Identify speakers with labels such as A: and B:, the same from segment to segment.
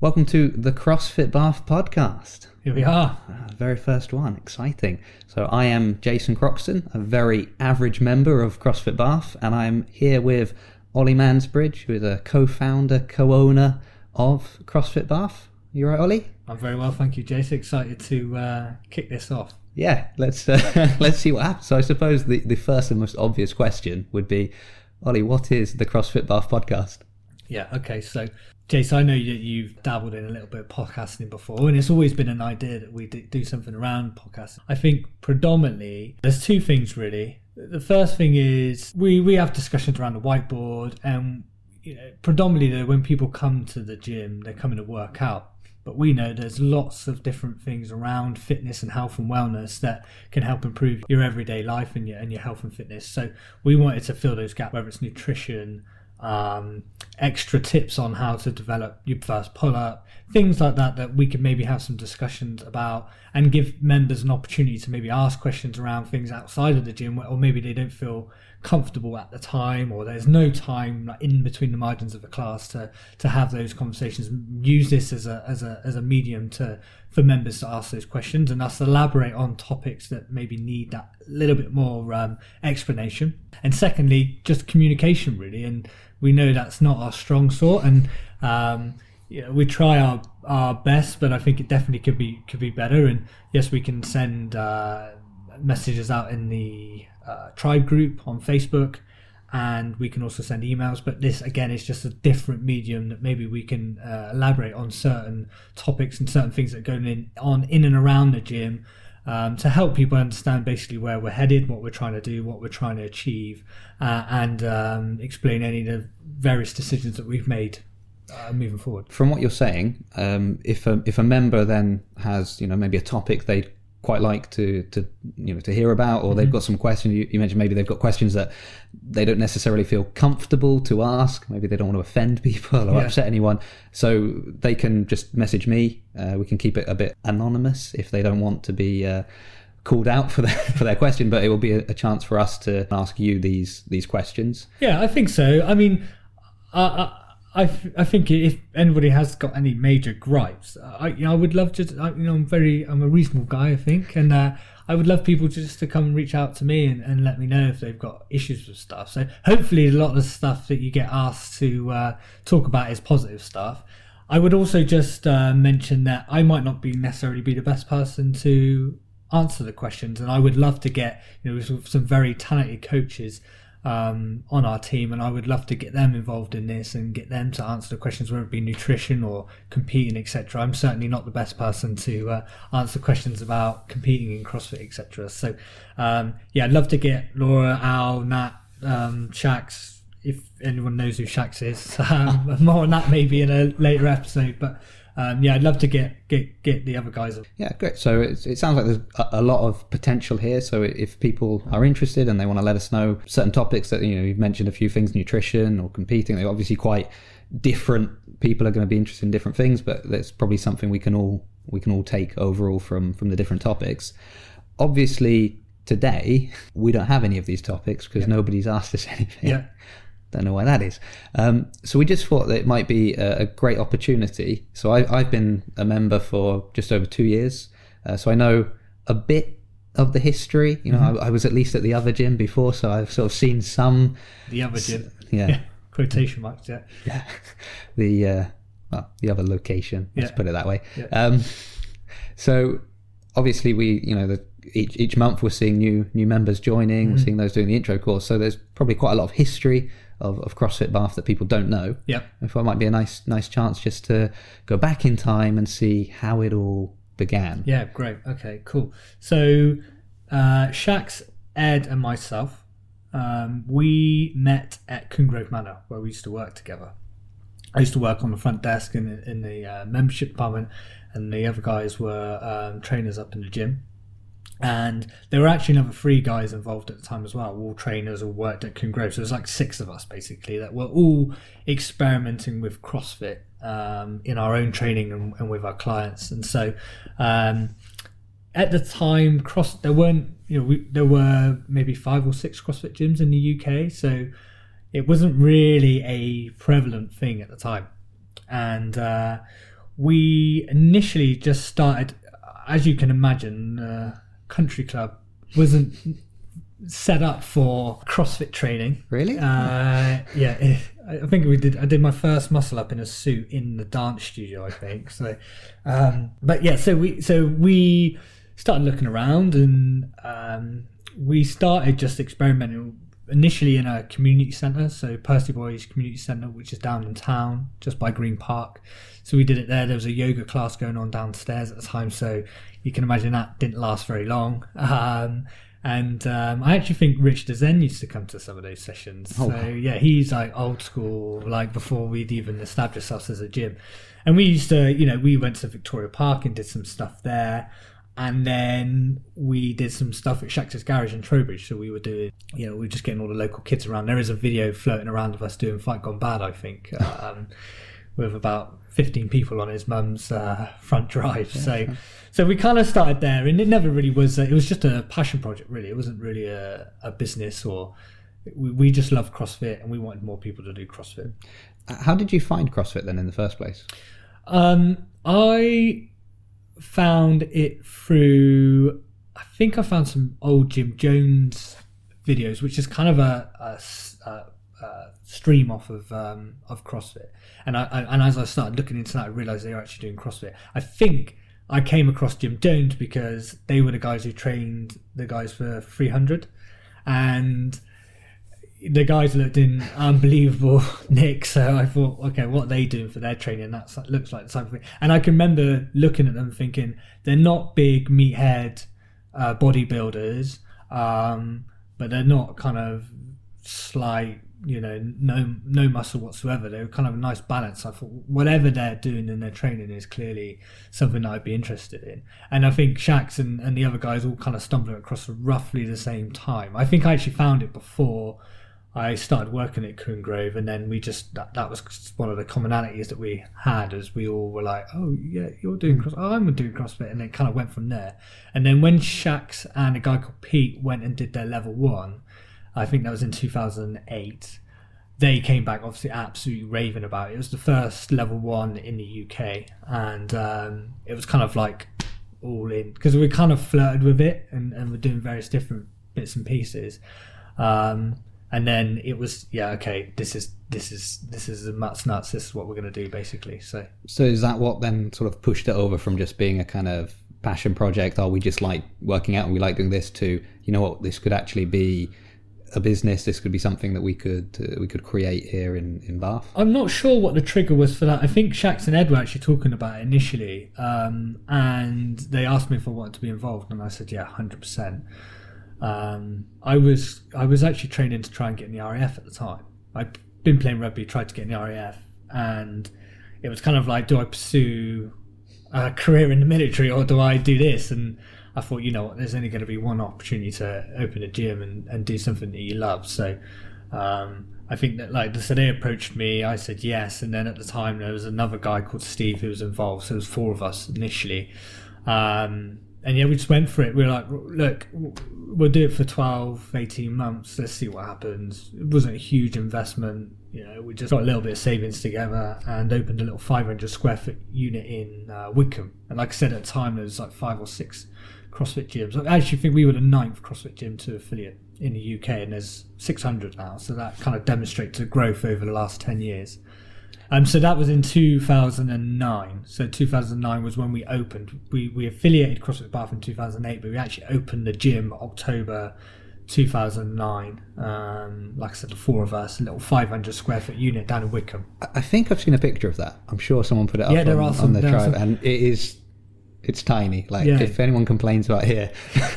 A: Welcome to the CrossFit Bath podcast.
B: Here we are.
A: Uh, very first one, exciting. So, I am Jason Croxon, a very average member of CrossFit Bath, and I'm here with Ollie Mansbridge, who is a co founder, co owner of CrossFit Bath. You right, Ollie?
B: I'm very well, thank you, Jason. Excited to uh, kick this off.
A: Yeah, let's uh, let's see what happens. So, I suppose the, the first and most obvious question would be, Ollie, what is the CrossFit Bath podcast?
B: Yeah, okay. So, Jason, I know that you've dabbled in a little bit of podcasting before, and it's always been an idea that we do something around podcasting. I think predominantly there's two things really. The first thing is we, we have discussions around the whiteboard, and you know, predominantly when people come to the gym, they're coming to work out. But we know there's lots of different things around fitness and health and wellness that can help improve your everyday life and your and your health and fitness. So we wanted to fill those gaps, whether it's nutrition, um, extra tips on how to develop your first pull up, things like that, that we could maybe have some discussions about and give members an opportunity to maybe ask questions around things outside of the gym, or maybe they don't feel comfortable at the time, or there's no time like, in between the margins of the class to to have those conversations. Use this as a as a as a medium to for members to ask those questions and us elaborate on topics that maybe need that little bit more um, explanation. And secondly, just communication really and we know that's not our strong sort, and um, you know, we try our our best, but I think it definitely could be could be better. And yes, we can send uh, messages out in the uh, tribe group on Facebook, and we can also send emails. But this again is just a different medium that maybe we can uh, elaborate on certain topics and certain things that go in on in and around the gym um, to help people understand basically where we're headed, what we're trying to do, what we're trying to achieve, uh, and um, explain any of the various decisions that we've made uh, moving forward.
A: From what you're saying, um, if a, if a member then has you know maybe a topic they quite like to to you know to hear about, or mm-hmm. they've got some questions. You, you, mentioned maybe they've got questions that they don't necessarily feel comfortable to ask. Maybe they don't want to offend people or yeah. upset anyone, so they can just message me. Uh, we can keep it a bit anonymous if they don't want to be. Uh, called out for their for their question, but it will be a, a, chance for us to ask you these these questions.
B: Yeah, I think so. I mean, uh, I, I think if anybody has got any major gripes, I you know I would love to. I, you know, I'm very I'm a reasonable guy, I think, and uh, I would love people just to come and reach out to me and, and let me know if they've got issues with stuff. So hopefully, a lot of the stuff that you get asked to uh, talk about is positive stuff. I would also just uh, mention that I might not be necessarily be the best person to answer the questions, and I would love to get you know some very talented coaches um, on our team, and I would love to get them involved in this and get them to answer the questions, whether it be nutrition or competing, etc. I'm certainly not the best person to uh, answer questions about competing in CrossFit, etc. So, um, yeah, I'd love to get Laura, Al, Nat, um, Shax, if anyone knows who Shax is. Um, more on that maybe in a later episode, but um, yeah, I'd love to get get get the other guys.
A: Yeah, great. So it, it sounds like there's a, a, lot of potential here. So if people are interested and they want to let us know certain topics that you know you've mentioned a few things, nutrition or competing, they're obviously quite different. People are going to be interested in different things, but that's probably something we can all we can all take overall from from the different topics. Obviously, today we don't have any of these topics because yeah. nobody's asked us anything.
B: Yeah.
A: Don't know why that is. Um, so we just thought that it might be a, a great opportunity. So I, have been a member for just over two years. Uh, so I know a bit of the history. You know, mm-hmm. I, I, was at least at the other gym before, so I've sort of seen some.
B: The other gym.
A: Yeah.
B: Quotation marks, yeah.
A: Yeah. The, uh, well, the other location, let's put it that way.
B: Yeah.
A: Um, so obviously we, you know, the each each month we're seeing new new members joining. Mm-hmm. We're seeing those doing the intro course. So there's probably quite a lot of history of, of CrossFit Bath that people don't know.
B: Yeah,
A: I thought it might be a nice nice chance just to go back in time and see how it all began.
B: Yeah, great. Okay, cool. So uh, Shax, Ed, and myself, um, we met at Combe Grove Manor where we used to work together. I used to work on the front desk in the, in the uh, membership department, and the other guys were um, trainers up in the gym and there were actually another three guys involved at the time as well, all trainers, all worked at Combe Grove. So there's like six of us basically that were all experimenting with CrossFit um, in our own training and, and, with our clients. And so um, at the time, cross there weren't you know we, there were maybe five or six CrossFit gyms in the UK, so it wasn't really a prevalent thing at the time. And uh, we initially just started, as you can imagine, uh, country club wasn't set up for CrossFit training.
A: Really?
B: Uh, yeah, I think we did. I did my first muscle up in a suit in the dance studio. I think so. Um, but yeah, so we so we started looking around and um, we started just experimenting initially in a community centre, so Percy Boys Community Centre, which is down in town, just by Green Park. So we did it there. There was a yoga class going on downstairs at the time, so you can imagine that didn't last very long. Um, and um, I actually think Rich Dezen used to come to some of those sessions.
A: Oh,
B: so
A: wow.
B: yeah, he's like old school, like before we'd even established ourselves as a gym. And we used to, you know, we went to Victoria Park and did some stuff there. And then we did some stuff at Shax's Garage in Trowbridge. So we were doing, you know, we were just getting all the local kids around. There is a video floating around of us doing Fight Gone Bad, I think, um, with about 15 people on his mum's uh, front drive. so, so we kind of started there, and it never really was. It was just a passion project, really. It wasn't really a, a business, or we, we just loved CrossFit, and we wanted more people to do CrossFit.
A: How did you find CrossFit then in the first place?
B: Um, I found it through. I think I found some old Gym Jones videos, which is kind of a a stream off of um, of CrossFit. And I, I and as I started looking into that, I realised they were actually doing CrossFit. I think I came across Gym Jones because they were the guys who trained the guys for 300, and the guys looked in unbelievable nick. So I thought, okay, what are they doing for their training? That looks like the type of thing. And I can remember looking at them thinking they're not big meathead uh, bodybuilders, um, but they're not kind of slight, you know, no no muscle whatsoever. They're kind of a nice balance. I thought whatever they're doing in their training is clearly something I'd be interested in. And I think Shax and, and the other guys all kind of stumbling across roughly the same time. I think I actually found it before I started working at Combe Grove, and then we just that, that was one of the commonalities that we had, as we all were like, "Oh yeah, you're doing cross, oh, I'm doing CrossFit," and it kind of went from there. And then when Shax and a guy called Pete went and did their level one, I think that was in 2008. They came back obviously absolutely raving about it. It was the first level one in the UK, and um, it was kind of like all in because we kind of flirted with it and, and we're doing various different bits and pieces. Um, and then it was yeah okay this is this is this is the nuts nuts this is what we're going to do basically so
A: So is that what then sort of pushed it over from just being a kind of passion project? Oh, we just like working out and we like doing this to you know what this could actually be a business. This could be something that we could uh, we could create here in in Bath.
B: I'm not sure what the trigger was for that. I think Shax and Ed were actually talking about it initially, um, and they asked me if I wanted to be involved, and I said, "Yeah, hundred percent." Um, I was I was actually training to try and get in the RAF at the time. I'd been playing rugby, tried to get in the RAF, and it was kind of like, do I pursue a career in the military or do I do this? And I thought, you know what, there's only going to be one opportunity to open a gym and, and do something that you love. So um, I think that, like, so they approached me, I said yes. And then at the time, there was another guy called Steve who was involved. So it was four of us initially. Um, and yeah, we just went for it. We were like, look, we'll do it for 12, 18 months. Let's see what happens. It wasn't a huge investment. You know, we just got a little bit of savings together and opened a little 500 square foot unit in uh, Wickham. And like I said at the time, there was like five or six CrossFit gyms. I actually think we were the ninth CrossFit gym to affiliate in the UK, and there's 600 now. So that kind of demonstrates the growth over the last 10 years. Um, so that was in 2009. So 2009 was when we opened. We, we affiliated CrossFit Bath in 2008, but we actually opened the gym October 2009. Um, like I said, the four of us, a little 500 square foot unit down in Wickham.
A: I- think I've seen a picture of that. I'm sure someone put it up
B: Yeah, there
A: on,
B: are some-
A: on the tribe, and it is it's tiny. Like
B: Yeah.
A: if anyone complains about here,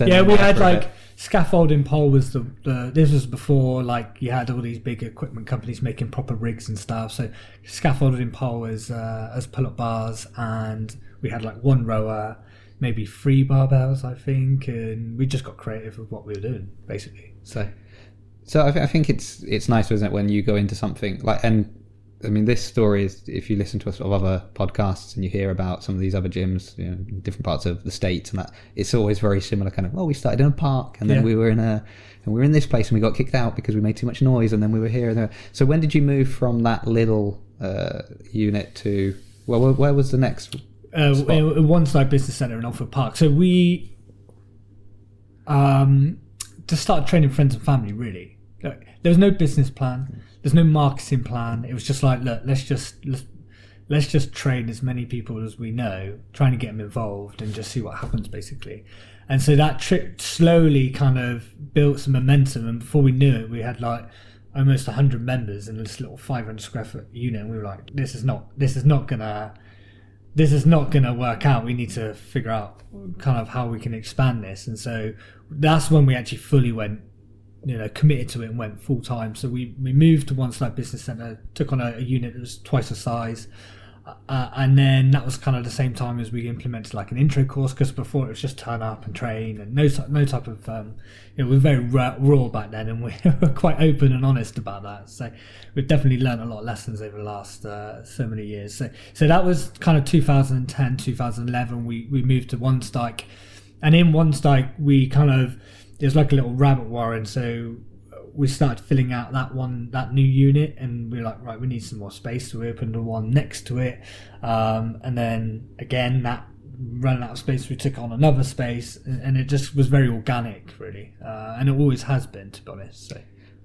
B: yeah, we had like
A: bit.
B: Scaffolding pole was the, the this was before like you had all these big equipment companies making proper rigs and stuff. So scaffolding pole as uh, as pull up bars, and we had like one rower, maybe three barbells, I think, and we just got creative with what we were doing basically. So
A: So I, th- I think it's it's nice, isn't it, when you go into something like and I mean this story is if you listen to sort of other podcasts and you hear about some of these other gyms, you know, in different parts of the states and that it's always very similar. Kind of well, we started in a park and then
B: Yeah.
A: we were in a and we were in this place and we got kicked out because we made too much noise and then we were here and there. So when did you move from that little uh, unit to well, where, where was the next?
B: uh,
A: Spot.
B: Wansdyke business center in Oldfield Park. So we um, to start training friends and family. Really, there was no business plan. There's no marketing plan. It was just like, look, let's just let's, let's just train as many people as we know, trying to get them involved and just see what happens, basically. And so that trip slowly kind of built some momentum. And before we knew it, we had like almost 100 members in this little 500 square foot unit. And we were like, this is not, this is not gonna this is not going to work out. We need to figure out kind of how we can expand this. And so that's when we actually fully went, you know, committed to it and went full time. So we, we moved to Wansdyke Business Centre, took on a, a unit that was twice the size. Uh, and then that was kind of the same time as we implemented like an intro course because before it was just turn up and train and no no type of um, you know we were very raw, raw back then and we were quite open and honest about that so we've definitely learned a lot of lessons over the last uh, so many years so so that was kind of 2010 2011 we we moved to Wansdyke and in Wansdyke we kind of there's like a little rabbit warren so we started filling out that one that new unit and we are like right we need some more space so we opened the one next to it um, and then again that running out of space we took on another space and, and it just was very organic really uh, and it always has been to be honest so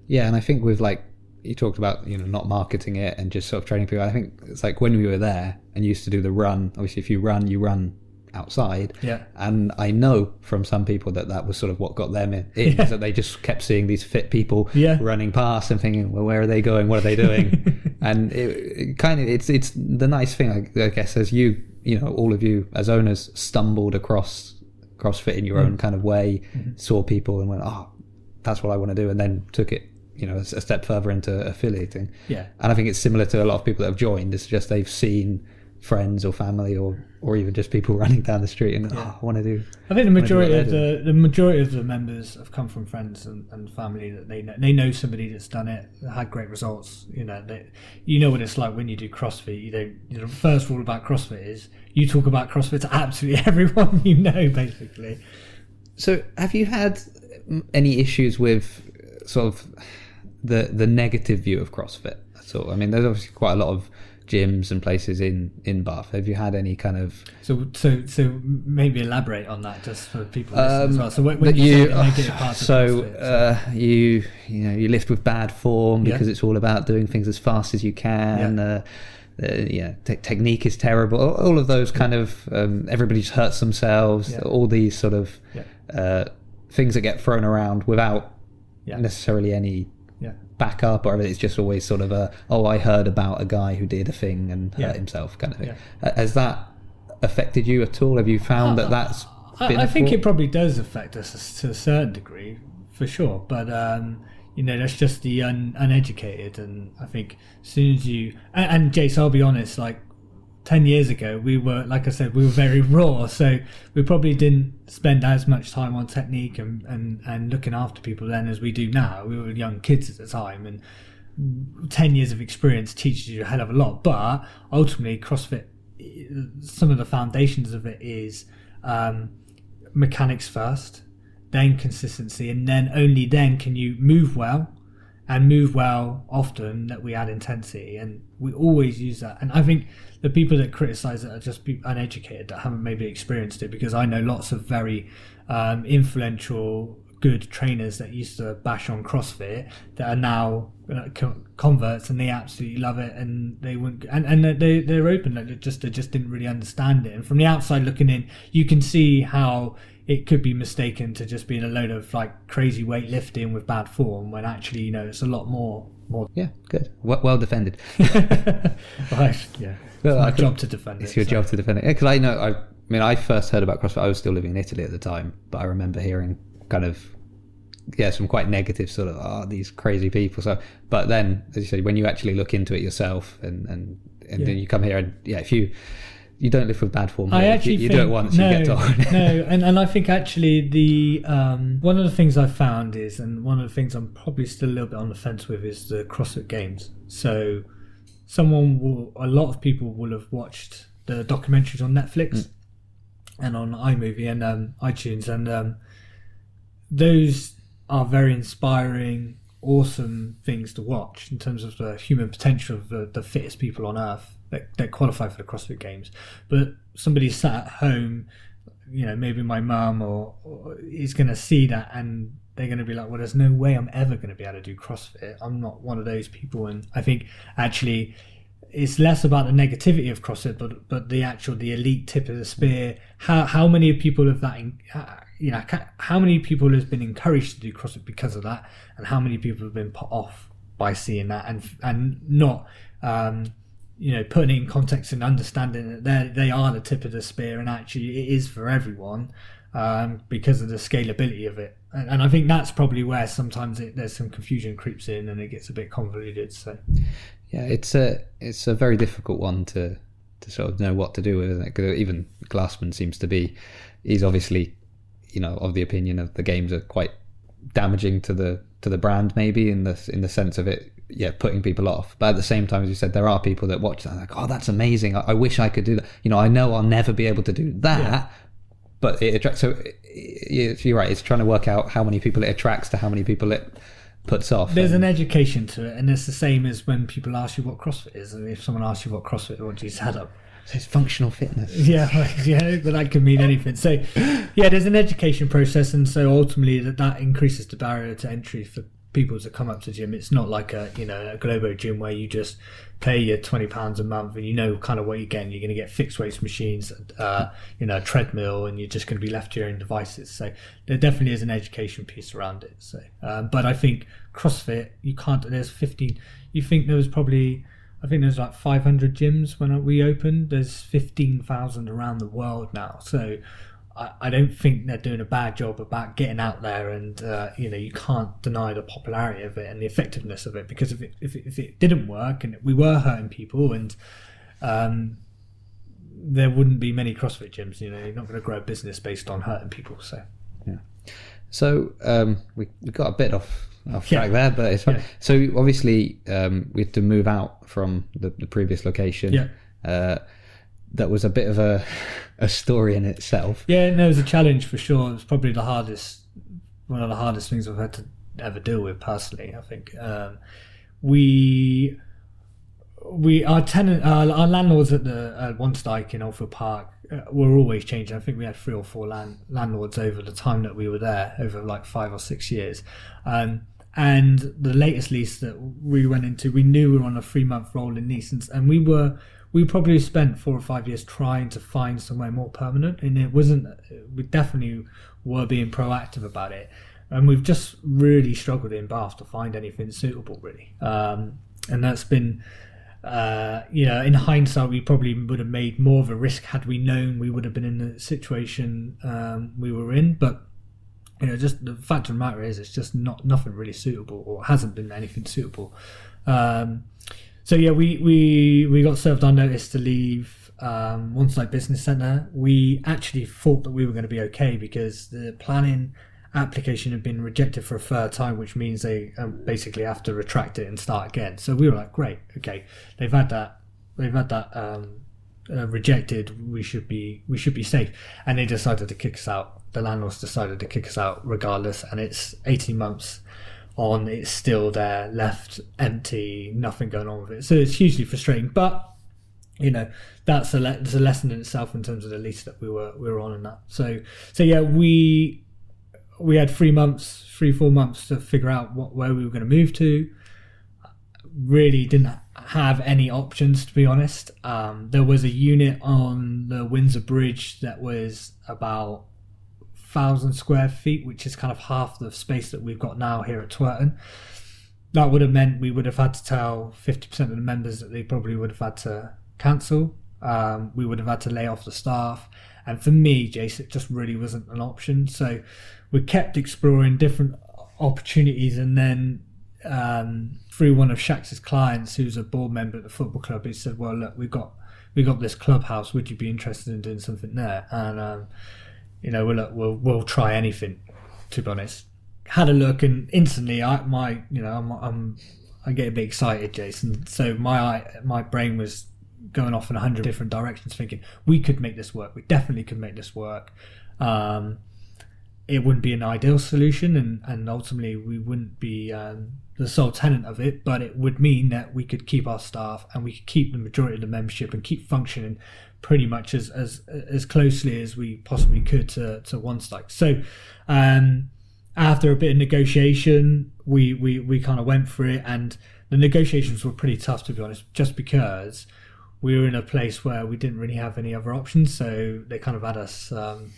A: Yeah, and I think with like you talked about you know not marketing it and just sort of training people. I think it's like when we were there and used to do the run. Obviously, if you run, you run outside.
B: Yeah.
A: And I know from some people that that was sort of what got them in. in
B: Yeah.
A: That they just kept seeing these fit people
B: Yeah.
A: running past and thinking, well, where are they going? What are they doing? and it, it kind of it's it's the nice thing, I, I guess, as you you know all of you as owners stumbled across CrossFit in your
B: Mm.
A: own kind of way,
B: Mm-hmm.
A: saw people and went, oh, that's what I want to do, and then took it. You know, a, a step further into affiliating,
B: yeah
A: and I think it's similar to a lot of people that have joined. It's just they've seen friends or family or or even just people running down the street and oh, I want to do.
B: I think the majority of
A: they're
B: the the majority of the members have come from friends and, and family that they know. They know somebody that's done it, had great results. You know, they, you know what it's like when you do CrossFit. You don't. You know, the first rule about CrossFit is you talk about CrossFit to absolutely everyone you know, basically.
A: So, have you had any issues with sort of the the negative view of CrossFit at all? I mean, there's obviously quite a lot of gyms and places in in Bath. Have you had any kind of
B: So, so, so maybe elaborate on that just for people listening as
A: Um,
B: well. So, when, when you,
A: you,
B: say the negative parts of
A: so
B: CrossFit,
A: uh, you you know you lift with bad form
B: Yeah.
A: because it's all about doing things as fast as you can.
B: Yeah.
A: Uh, uh, yeah, te- technique is terrible. All- of those kind of um, everybody just hurts themselves.
B: Yeah.
A: All these sort of
B: Yeah.
A: uh, things that get thrown around without
B: Yeah.
A: necessarily any
B: yeah.
A: backup or it's just always sort of a oh I heard about a guy who did a thing and
B: Yeah.
A: hurt himself kind of thing.
B: Yeah.
A: Uh, Has that affected you at all? Have you found that that's been
B: I, I think it probably does affect us to a certain degree, for sure. But um, you know, that's just the un, uneducated, and I think as soon as you and, and Jace, I'll be honest, like. 10 years ago we were like i said we were very raw. So we probably didn't spend as much time on technique and, and, and looking after people then as we do now. We were young kids at the time and 10 years of experience teaches you a hell of a lot. But ultimately crossfit some of the foundations of it is um, mechanics first then consistency and then only then can you move well and move well often that we add intensity. And we always use that. And i think the people that criticize it are just uneducated that haven't maybe experienced it because i know lots of very um, influential good trainers that used to bash on CrossFit that are now uh, converts and they absolutely love it and they wouldn't and, and they they're open like they just they just didn't really understand it. And from the outside looking in you can see how it could be mistaken to just being a load of like crazy weightlifting with bad form when actually you know it's a lot more more
A: Yeah, good. Well, well defended.
B: right yeah
A: Well,
B: it's my job to defend it.
A: It's
B: it
A: your
B: so.
A: job to defend it. Because I know, I, I mean, I first heard about CrossFit. I was still living in Italy at the time, but I remember hearing kind of, yeah, some quite negative sort of, oh, these crazy people. So, but then, as you said, when you actually look into it yourself, and and and then you come here, and yeah, if you you don't live with bad form,
B: I
A: you-
B: actually
A: you,
B: think,
A: do it once,
B: no,
A: you get told.
B: no, and, and I think actually the um, one of the things I found is, and one of the things I'm probably still a little bit on the fence with is the CrossFit Games. So, someone will, a lot of people will have watched the documentaries on Netflix
A: Mm.
B: and on iMovie and um, iTunes, and um, those are very inspiring. awesome things to watch in terms of the human potential of the, the fittest people on earth that, that qualify for the CrossFit Games. But somebody sat at home, you know, maybe my mum or, or is going to see that and they're going to be like, well, there's no way I'm ever going to be able to do CrossFit. I'm not one of those people. And I think actually it's less about the negativity of CrossFit, but but the actual the elite tip of the spear. How how many people have that? In, you know, how many people has been encouraged to do CrossFit because of that, and how many people have been put off by seeing that, and and not. Um, you know, putting it in context and understanding that they they are the tip of the spear, and actually it is for everyone um, because of the scalability of it. And, and I think that's probably where sometimes it, there's some confusion creeps in and it gets a bit convoluted. So,
A: yeah, it's a it's a very difficult one to to sort of know what to do with it. Because even Glassman seems to be, he's obviously, you know, of the opinion of the games are quite damaging to the to the brand, maybe in the in the sense of it, yeah, putting people off. But at the same time, as you said, there are people that watch that like, oh, that's amazing. I, I, wish I could do that. You know, I know I'll never be able to do that, yeah but it attracts. So you're right. It's trying to work out how many people it attracts to how many people it puts off.
B: There's and, an education to it, and it's the same as when people ask you what CrossFit is. And if someone asks you what CrossFit, what do you head up?
A: So it's functional fitness.
B: Yeah, yeah, but that could mean anything. So, yeah, there's an education process, and so ultimately that that increases the barrier to entry for people to come up to gym. It's not like a you know a Globo gym where you just pay your twenty pounds a month and you know kind of what you're getting. You're going to get fixed weights machines, uh, you know, a treadmill, and you're just going to be left to your own devices. So there definitely is an education piece around it. So, um, but I think CrossFit, you can't. There's 15. You think there was probably. I think there's like 500 gyms when we opened. There's 15,000 around the world now. So I, I don't think they're doing a bad job about getting out there, and uh, you know you can't deny the popularity of it and the effectiveness of it because if it, if it, if it didn't work and we were hurting people and um, there wouldn't be many CrossFit gyms. You know, you're not going to grow a business based on hurting people. So,
A: yeah. So um, we we got a bit off off track yeah. there, but it's fine. Yeah. So obviously um, we had to move out from the, the previous location.
B: Yeah.
A: Uh, that was a bit of a a story in itself.
B: Yeah, no, it was a challenge for sure. It was probably the hardest, one of the hardest things I've had to ever deal with personally. I think um, we we our tenant uh, our landlords at the uh, Wansdyke in Oldfield Park uh, were always changing. I think we had three or four land, landlords over the time that we were there, over like five or six years. Um, and the latest lease that we went into, we knew we were on a three month rolling lease, and, and we were we probably spent four or five years trying to find somewhere more permanent, and it wasn't. We definitely were being proactive about it, and we've just really struggled in Bath to find anything suitable, really. Um, and that's been, uh, you know, in hindsight, we probably would have made more of a risk had we known we would have been in the situation um, we were in, but. You know, just the fact of the matter is, it's just not nothing really suitable, or hasn't been anything suitable. Um, so yeah, we we we got served our notice to leave um, Wansdyke Business Centre. We actually thought that we were going to be okay because the planning application had been rejected for a third time, which means they um, basically have to retract it and start again. So we were like, great, okay, they've had that, they've had that um, uh, rejected. We should be we should be safe. And they decided to kick us out. The landlords decided to kick us out regardless, and it's eighteen months on, it's still there, left empty, nothing going on with it. So it's hugely frustrating. But you know, that's a le- a lesson in itself in terms of the lease that we were we were on and that. So so yeah, we we had three months, three four months to figure out what where we were going to move to. Really didn't have any options to be honest. Um, there was a unit on the Windsor Bridge that was about thousand square feet, which is kind of half the space that we've got now here at Twerton. That would have meant we would have had to tell 50% of the members that they probably would have had to cancel. Um, we would have had to lay off the staff. And for me, Jace, it just really wasn't an option. So we kept exploring different opportunities. And then um, through one of Shax's clients, who's a board member at the football club, he said, "Well, look, we've got we got this clubhouse. Would you be interested in doing something there?" And um, you know, we'll we'll we'll try anything. To be honest, had a look and instantly, I my you know I'm, I'm I get a bit excited, Jason. So my my brain was going off in a hundred different directions, thinking we could make this work. We definitely could make this work. Um, it wouldn't be an ideal solution, and and ultimately we wouldn't be um, the sole tenant of it, but it would mean that we could keep our staff and we could keep the majority of the membership and keep functioning pretty much as as as closely as we possibly could to to Wansdyke. So. Um, after a bit of negotiation, we, we, we kind of went for it, and the negotiations were pretty tough to be honest, just because we were in a place where we didn't really have any other options. So they kind of had us. Um,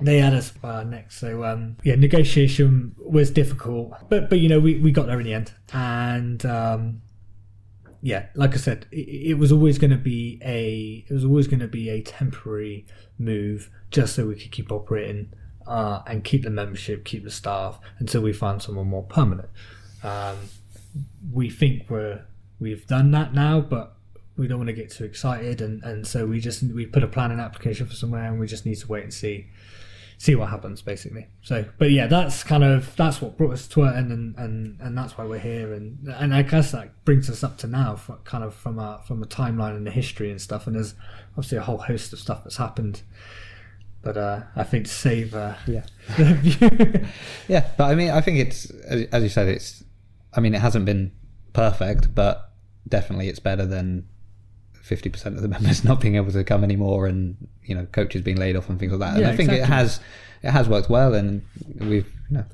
B: they had us our necks. So um, yeah, negotiation was difficult, but but you know we, we got there in the end, and um, yeah, like I said, it, it was always going to be a it was always going to be a temporary move just so we could keep operating uh, and keep the membership, keep the staff until we find someone more permanent. Um, we think we're we've done that now, but we don't want to get too excited, and, and so we just we put a planning application for somewhere, and we just need to wait and see see what happens basically. So, but yeah, that's kind of that's what brought us to Twerton, and and and that's why we're here, and and I guess that brings us up to now, for, kind of from a from a timeline and the history and stuff, and there's obviously a whole host of stuff that's happened. But uh, I think to save uh,
A: Yeah.
B: the view.
A: Yeah, but I mean, I think it's as as you said, it's. I mean, it hasn't been perfect, but definitely it's better than fifty percent of the members not being able to come anymore, and you know, coaches being laid off and things like that. And
B: Yeah,
A: I think it has it has worked well, and we've you know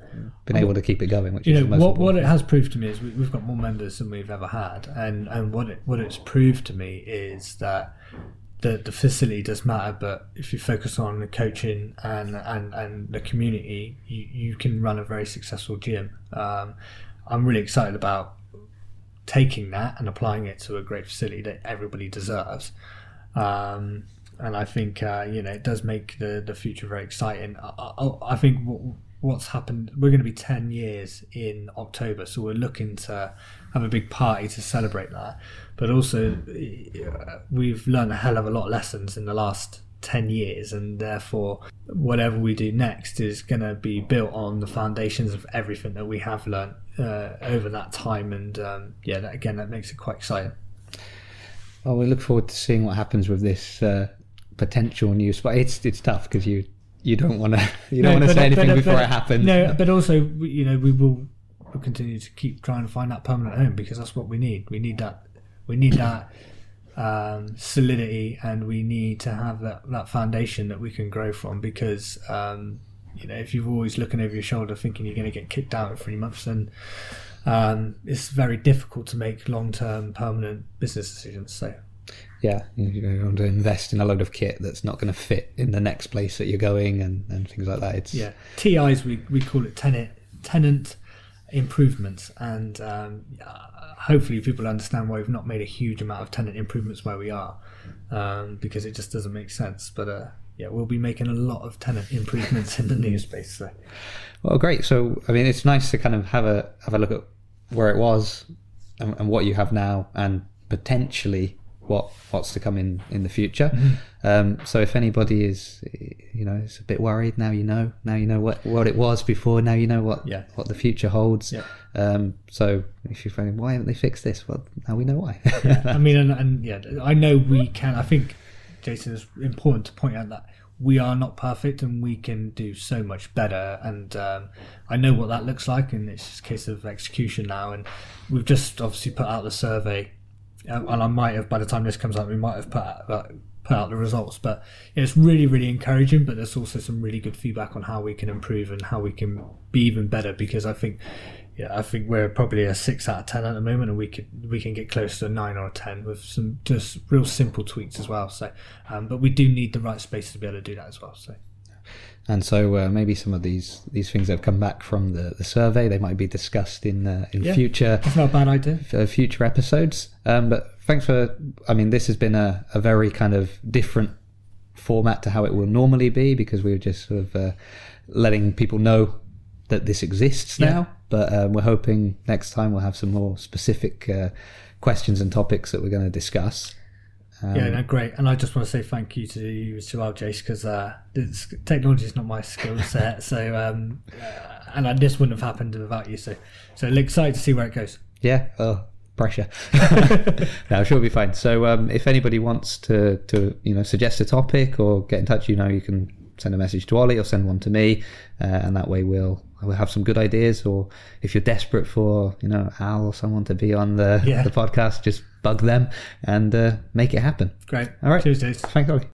A: been able to keep it going, which
B: you
A: is
B: know
A: the most
B: what what it has proved to me is we, we've got more members than we've ever had. And and what it what it's proved to me is that the the facility does matter but if you focus on the coaching and and and the community you you can run a very successful gym. Um, i'm really excited about taking that and applying it to a great facility that everybody deserves um, and I think uh, you know it does make the the future very exciting. I, I, I think what, what's happened. We're going to be ten years in October, so we're looking to have a big party to celebrate that. But also, uh, we've learned a hell of a lot of lessons in the last. 10 years and therefore whatever we do next is going to be built on the foundations of everything that we have learned uh, over that time and um, yeah that, again that makes it quite exciting
A: Well, we look forward to seeing what happens with this uh, potential new spot. It's it's tough because you you don't want to you don't
B: No,
A: want to
B: but-
A: say anything
B: but-
A: before
B: but-
A: it happens.
B: No, but also we- you know we will we'll continue to keep trying to find that permanent home because that's what we need. We need that. We need that um, solidity, and we need to have that that foundation that we can grow from. Because um, you know, if you're always looking over your shoulder thinking you're going to get kicked out in three months, then um, it's very difficult to make long term permanent business decisions. So
A: yeah, you you want to invest in a load of kit that's not going to fit in the next place that you're going and, and things like that. It's
B: Yeah, TIs we, we call it tenant tenant improvements, and um, hopefully people understand why we've not made a huge amount of tenant improvements where we are, um, because it just doesn't make sense. But uh, yeah, we'll be making a lot of tenant improvements in the new space. So.
A: Well, great. So, I mean, it's nice to kind of have a have a look at where it was and, and what you have now, and potentially what what's to come in in the future.
B: Mm-hmm.
A: Um, so, if anybody is, you know, is a bit worried, now you know. Now you know what what it was before. Now you know what
B: Yeah.
A: what the future holds.
B: Yeah.
A: Um, so, if you're thinking, why haven't they fixed this? Well, now we know why.
B: I mean, and, and yeah, I know we can. I think Jason is important to point out that we are not perfect and we can do so much better. And um, I know what that looks like, and it's just a case of execution now. And we've just obviously put out the survey, and I might have by the time this comes out, we might have put out, uh, put out the results. But yeah, it's really, really encouraging. But there's also some really good feedback on how we can improve and how we can be even better. Because I think yeah, I think we're probably a six out of ten at the moment, and we could we can get close to a nine or a ten with some just real simple tweaks as well. So, um, but we do need the right space to be able to do that as well. So,
A: And so uh, maybe some of these these things that have come back from the, the survey they might be discussed in uh, in
B: Yeah.
A: future
B: that's not a bad idea.
A: uh, future episodes. Um, but thanks for. I mean, this has been a, a very kind of different format to how it will normally be because we were just sort of uh, letting people know that this exists
B: Yeah.
A: now. But um, we're hoping next time we'll have some more specific uh, questions and topics that we're going to discuss. Um,
B: yeah, no, great. And I just want to say thank you to you as well, Jace, because uh, technology is not my skill set. so, um, uh, and uh, this wouldn't have happened without you. So, so excited to see where it goes.
A: Yeah. Oh, pressure. no, I'm sure it'll be fine. So, um, if anybody wants to, to, you know, suggest a topic or get in touch, you know, you can send a message to Ollie or send one to me, uh, and that way we'll we'll have some good ideas, or if you're desperate for you know Al or someone to be on the
B: Yeah.
A: the podcast, just bug them and uh, make it happen.
B: Great.
A: All right.
B: Jace.
A: Thanks, Ollie.